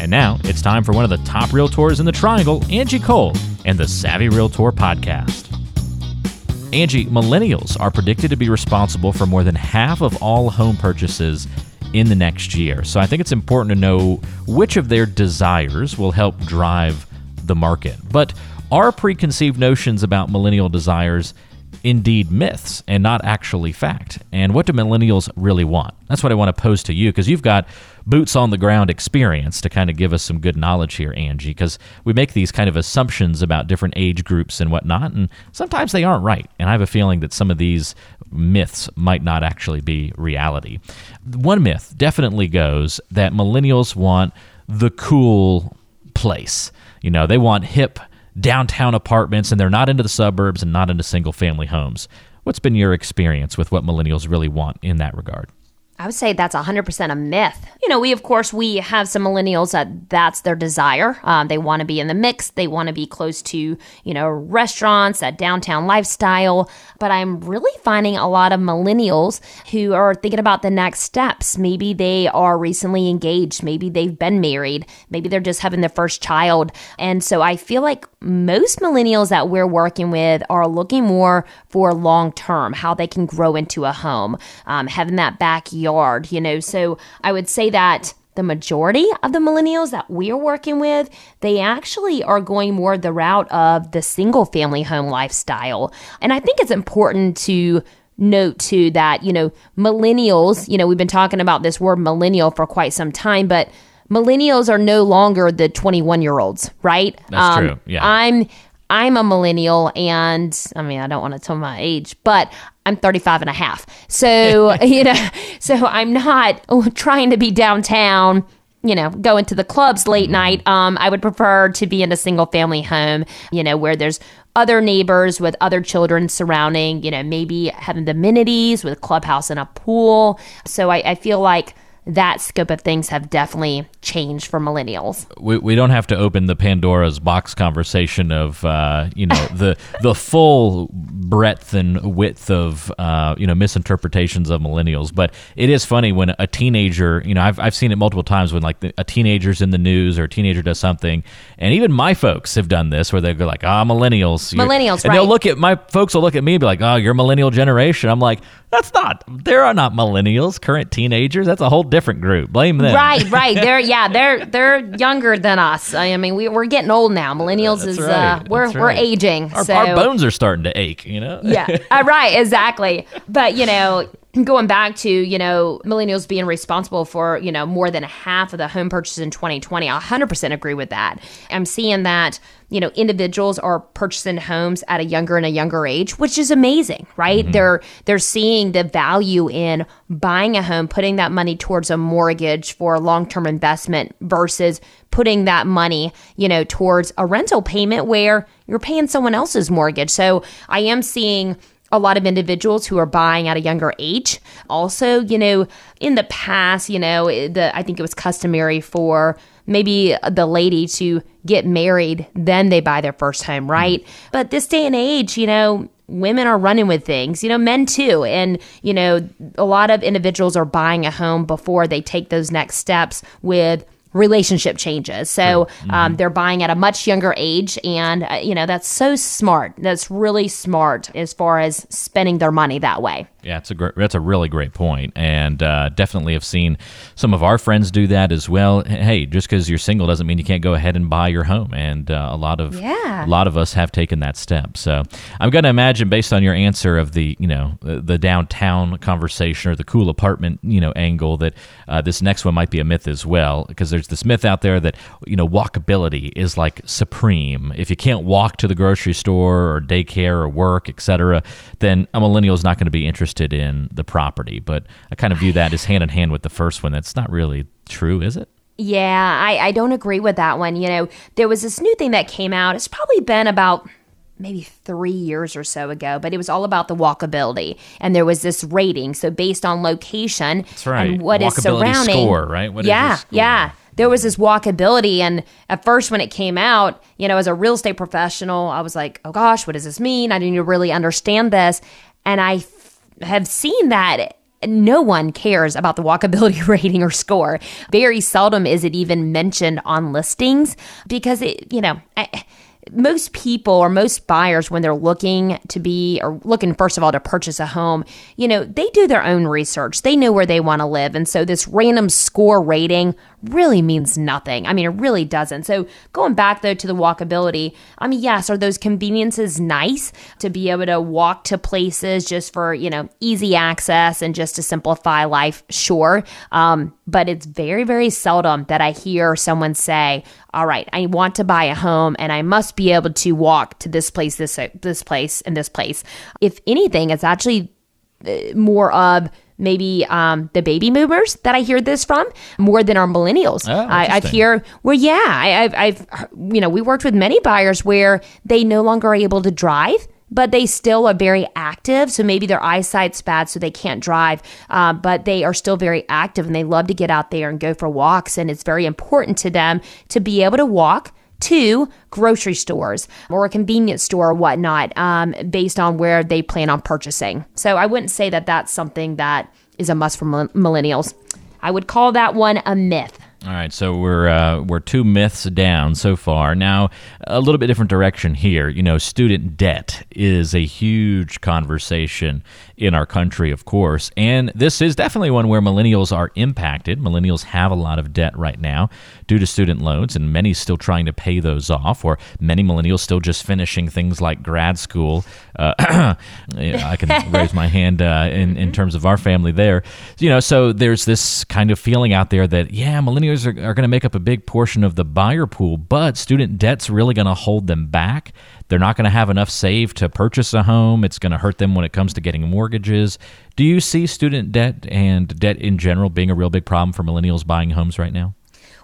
And now it's time for one of the top realtors in the triangle, Angie Cole, and the Savvy Realtor podcast. Angie, millennials are predicted to be responsible for more than half of all home purchases in the next year. So I think it's important to know which of their desires will help drive the market. But are preconceived notions about millennial desires indeed myths and not actually fact? And what do millennials really want? That's what I want to pose to you because you've got boots on the ground experience to kind of give us some good knowledge here, Angie, because we make these kind of assumptions about different age groups and whatnot, and sometimes they aren't right. And I have a feeling that some of these myths might not actually be reality. One myth definitely goes that millennials want the cool place. You know, they want hip downtown apartments and they're not into the suburbs and not into single family homes. What's been your experience with what millennials really want in that regard? I would say that's 100% a myth. You know, we, of course, we have some millennials that that's their desire. Um, they want to be in the mix. They want to be close to, you know, restaurants, that downtown lifestyle. But I'm really finding a lot of millennials who are thinking about the next steps. Maybe they are recently engaged. Maybe they've been married. Maybe they're just having their first child. And so I feel like most millennials that we're working with are looking more for long term, how they can grow into a home, um, having that backyard, you know. So I would say that the majority of the millennials that we're working with, they actually are going more the route of the single family home lifestyle. And I think it's important to note too that, you know, millennials, you know, we've been talking about this word millennial for quite some time, but millennials are no longer the 21 year olds, right? That's um, true. Yeah. I'm I'm a millennial and I mean, I don't want to tell my age, but I'm 35 and a half. So, you know, so I'm not trying to be downtown, you know, going to the clubs late mm-hmm. night. Um, I would prefer to be in a single family home, you know, where there's other neighbors with other children surrounding, you know, maybe having the amenities with a clubhouse and a pool. So I, I feel like that scope of things have definitely changed for millennials. We, we don't have to open the Pandora's box conversation of uh, you know the the full breadth and width of uh, you know misinterpretations of millennials, but it is funny when a teenager you know I've, I've seen it multiple times when like the, a teenager's in the news or a teenager does something, and even my folks have done this where they go like ah oh, millennials millennials and right. they'll look at my folks will look at me and be like oh you're millennial generation I'm like that's not there are not millennials current teenagers that's a whole different group blame them right right they're yeah, they're they're younger than us. I mean, we we're getting old now. Millennials That's is right. uh, we're That's we're right. aging. Our, so our bones are starting to ache. You know. yeah, uh, right, exactly. But you know, going back to you know millennials being responsible for you know more than half of the home purchases in 2020 i 100% agree with that i'm seeing that you know individuals are purchasing homes at a younger and a younger age which is amazing right mm-hmm. they're they're seeing the value in buying a home putting that money towards a mortgage for a long-term investment versus putting that money you know towards a rental payment where you're paying someone else's mortgage so i am seeing a lot of individuals who are buying at a younger age. Also, you know, in the past, you know, the I think it was customary for maybe the lady to get married, then they buy their first home, right? Mm-hmm. But this day and age, you know, women are running with things, you know, men too. And, you know, a lot of individuals are buying a home before they take those next steps with relationship changes. So mm-hmm. um, they're buying at a much younger age, and uh, you know that's so smart. That's really smart as far as spending their money that way. Yeah, it's a great, that's a really great point, and uh, definitely have seen some of our friends do that as well. Hey, just because you're single doesn't mean you can't go ahead and buy your home, and uh, a lot of yeah. a lot of us have taken that step. So I'm going to imagine, based on your answer of the you know the, the, downtown conversation or the cool apartment you know angle, that uh, this next one might be a myth as well, because there's this myth out there that you know walkability is like supreme. If you can't walk to the grocery store or daycare or work, etc., then a millennial is not going to be interested interested in the property. But I kind of view that as hand in hand with the first one. That's not really true, is it? Yeah, I, I don't agree with that one. You know, there was this new thing that came out. It's probably been about maybe three years or so ago, but it was all about the walkability. And there was this rating. So based on location That's right. and what is surrounding. score, right? What yeah, yeah. There was this walkability. And at first, when it came out, you know, as a real estate professional, I was like, oh gosh, what does this mean? I didn't really understand this. And I have seen that no one cares about the walkability rating or score. Very seldom is it even mentioned on listings because it, you know, I, most people or most buyers when they're looking to be or looking first of all to purchase a home you know they do their own research they know where they want to live and so this random score rating really means nothing. I mean it really doesn't. So going back though to the walkability i mean yes are those conveniences nice to be able to walk to places just for you know easy access and just to simplify life? Sure. Um, but it's very very seldom that i hear someone say all right i want to buy a home and i must be able to walk to this place this this place and this place. If anything it's actually uh, more of maybe um, the baby boomers that I hear this from more than our millennials. Oh, I, I've hear well, yeah, I, I've, I've you know we worked with many buyers where they no longer are able to drive. But they still are very active. So maybe their eyesight's bad, so they can't drive. Uh, but they are still very active and they love to get out there and go for walks. And it's very important to them to be able to walk to grocery stores or a convenience store or whatnot um, based on where they plan on purchasing. So I wouldn't say that that's something that is a must for millennials. I would call that one a myth. All right, so we're uh, we're two myths down so far. Now, a little bit different direction here. You know, student debt is a huge conversation in our country, of course, and this is definitely one where millennials are impacted. Millennials have a lot of debt right now due to student loans, and many still trying to pay those off, or many millennials still just finishing things like grad school. Uh, I can raise my hand uh, in in terms of our family there. You know, so there's this kind of feeling out there that yeah, millennials are, are going to make up a big portion of the buyer pool, but student debt's really going to hold them back. They're not going to have enough saved to purchase a home. It's going to hurt them when it comes to getting mortgages. Do you see student debt and debt in general being a real big problem for millennials buying homes right now?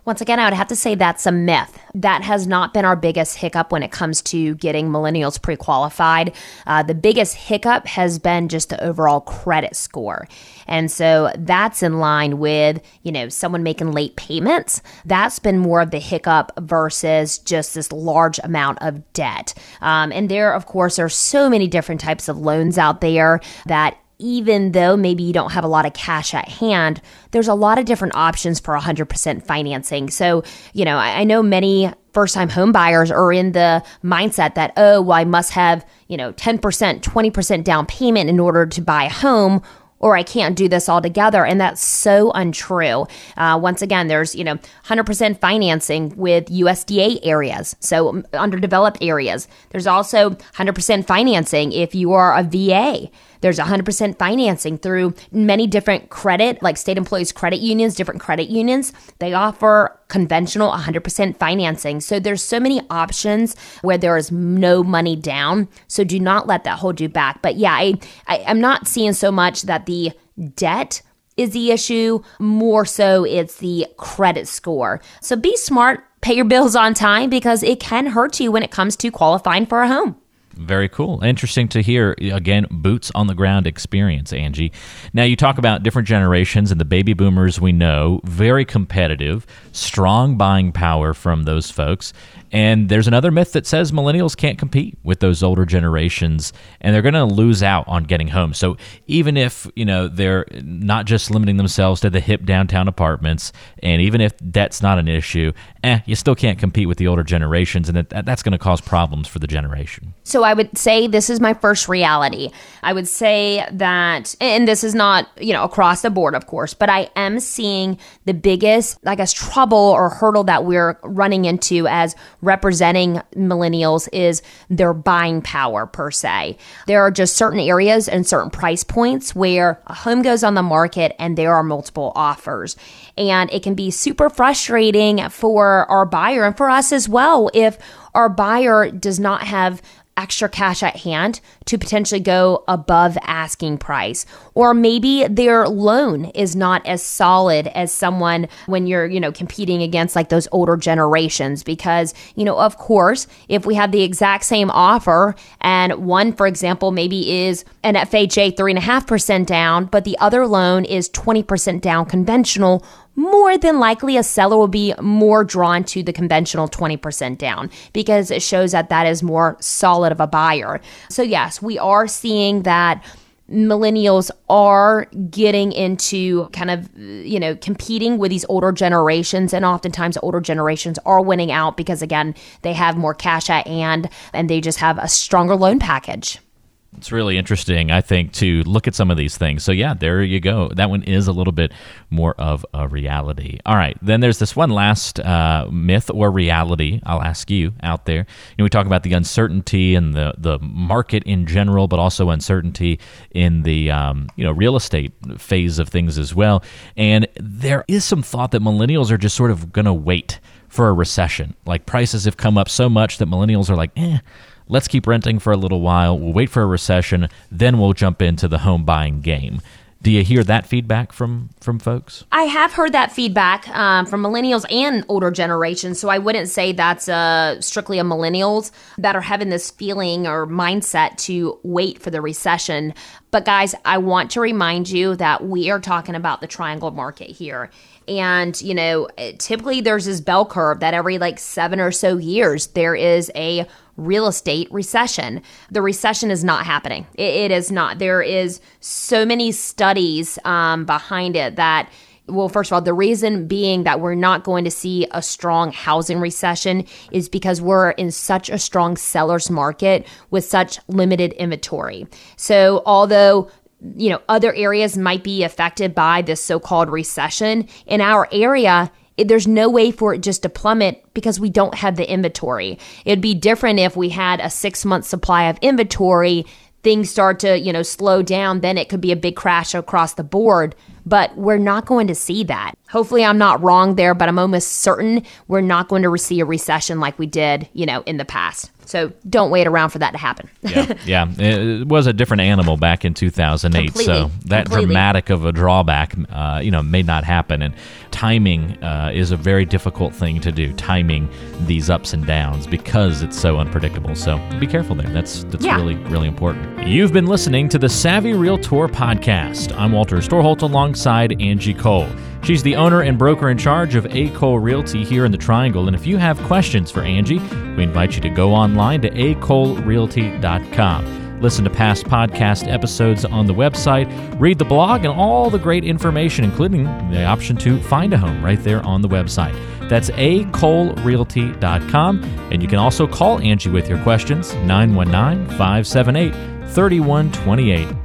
Once again, I would have to say that's a myth. That has not been our biggest hiccup when it comes to getting millennials pre qualified. Uh, the biggest hiccup has been just the overall credit score. And so that's in line with, you know, someone making late payments. That's been more of the hiccup versus just this large amount of debt. Um, and there, of course, are so many different types of loans out there that even though maybe you don't have a lot of cash at hand, there's a lot of different options for 100% financing. So, you know, I, I know many first time home buyers are in the mindset that, oh, well, I must have, you know, 10%, 20% down payment in order to buy a home or I can't do this all together. And that's so untrue. Uh, once again, there's, you know, 100% financing with USDA areas, so um, underdeveloped areas. There's also 100% financing if you are a VA. There's 100% financing through many different credit, like state employees credit unions, different credit unions. They offer conventional 100% financing. So there's so many options where there is no money down. So do not let that hold you back. But yeah, I, I I'm not seeing so much that the debt is the issue. More so, it's the credit score. So be smart, pay your bills on time because it can hurt you when it comes to qualifying for a home. Very cool. Interesting to hear, again, boots on the ground experience, Angie. Now, you talk about different generations, and the baby boomers we know, very competitive, strong buying power from those folks. And there's another myth that says millennials can't compete with those older generations and they're going to lose out on getting home. So even if, you know, they're not just limiting themselves to the hip downtown apartments and even if debt's not an issue, eh, you still can't compete with the older generations and that, that's going to cause problems for the generation. So I would say this is my first reality. I would say that, and this is not, you know, across the board, of course, but I am seeing the biggest, I guess, trouble or hurdle that we're running into as representing millennials is their buying power per se. There are just certain areas and certain price points where a home goes on the market and there are multiple offers. And it can be super frustrating for our buyer and for us as well if our buyer does not have extra cash at hand to potentially go above asking price. Or maybe their loan is not as solid as someone when you're you know competing against like those older generations. Because you know of course if we have the exact same offer and one for example maybe is an FHA 3.5% down but the other loan is 20% down conventional more than likely a seller will be more drawn to the conventional 20% down because it shows that that is more solid of a buyer. So, yes, we are seeing that millennials are getting into kind of you know competing with these older generations and oftentimes older generations are winning out because again they have more cash at hand and they just have a stronger loan package it's really interesting, I think, to look at some of these things. So, yeah, there you go. That one is a little bit more of a reality. All right. Then there's this one last uh, myth or reality I'll ask you out there. You know, we talk about the uncertainty and the, the market in general, but also uncertainty in the, um, you know, real estate phase of things as well. And there is some thought that millennials are just sort of going to wait for a recession. Like prices have come up so much that millennials are like, eh let's keep renting for a little while. We'll wait for a recession, then we'll jump into the home buying game. Do you hear that feedback from from folks? I have heard that feedback um, from millennials and older generations. So I wouldn't say that's uh, strictly a millennials that are having this feeling or mindset to wait for the recession. But guys, I want to remind you that we are talking about the triangle market here. And, you know, typically there's this bell curve that every like seven or so years there is a real estate recession. The recession is not happening. it, it is not. There is so many studies um, behind it that well, first of all, the reason being that we're not going to see a strong housing recession is because we're in such a strong seller's market with such limited inventory. So, although you know other areas might be affected by this so-called recession, in our area it, there's no way for it just to plummet because we don't have the inventory. It'd be different if we had a six month supply of inventory, things start to, you know, slow down, then it could be a big crash across the board. But we're not going to see that. Hopefully, I'm not wrong there, but I'm almost certain we're not going to see a recession like we did, you know, in the past. So don't wait around for that to happen. yeah, yeah, it was a different animal back in 2008. Completely, so that completely. dramatic of a drawback, uh, you know, may not happen. And timing uh, is a very difficult thing to do. Timing these ups and downs because it's so unpredictable. So be careful there. That's that's Yeah. really really important. You've been listening to the Savvy Realtor podcast. I'm Walter Storholt alongside Angie Cole. She's the owner and broker in charge of A. Cole Realty here in the Triangle. And if you have questions for Angie, we invite you to go online to acolerealty.com. Listen to past podcast episodes on the website, read the blog, and all the great information, including the option to find a home right there on the website. That's acolerealty.com. And you can also call Angie with your questions, 919 578 3128.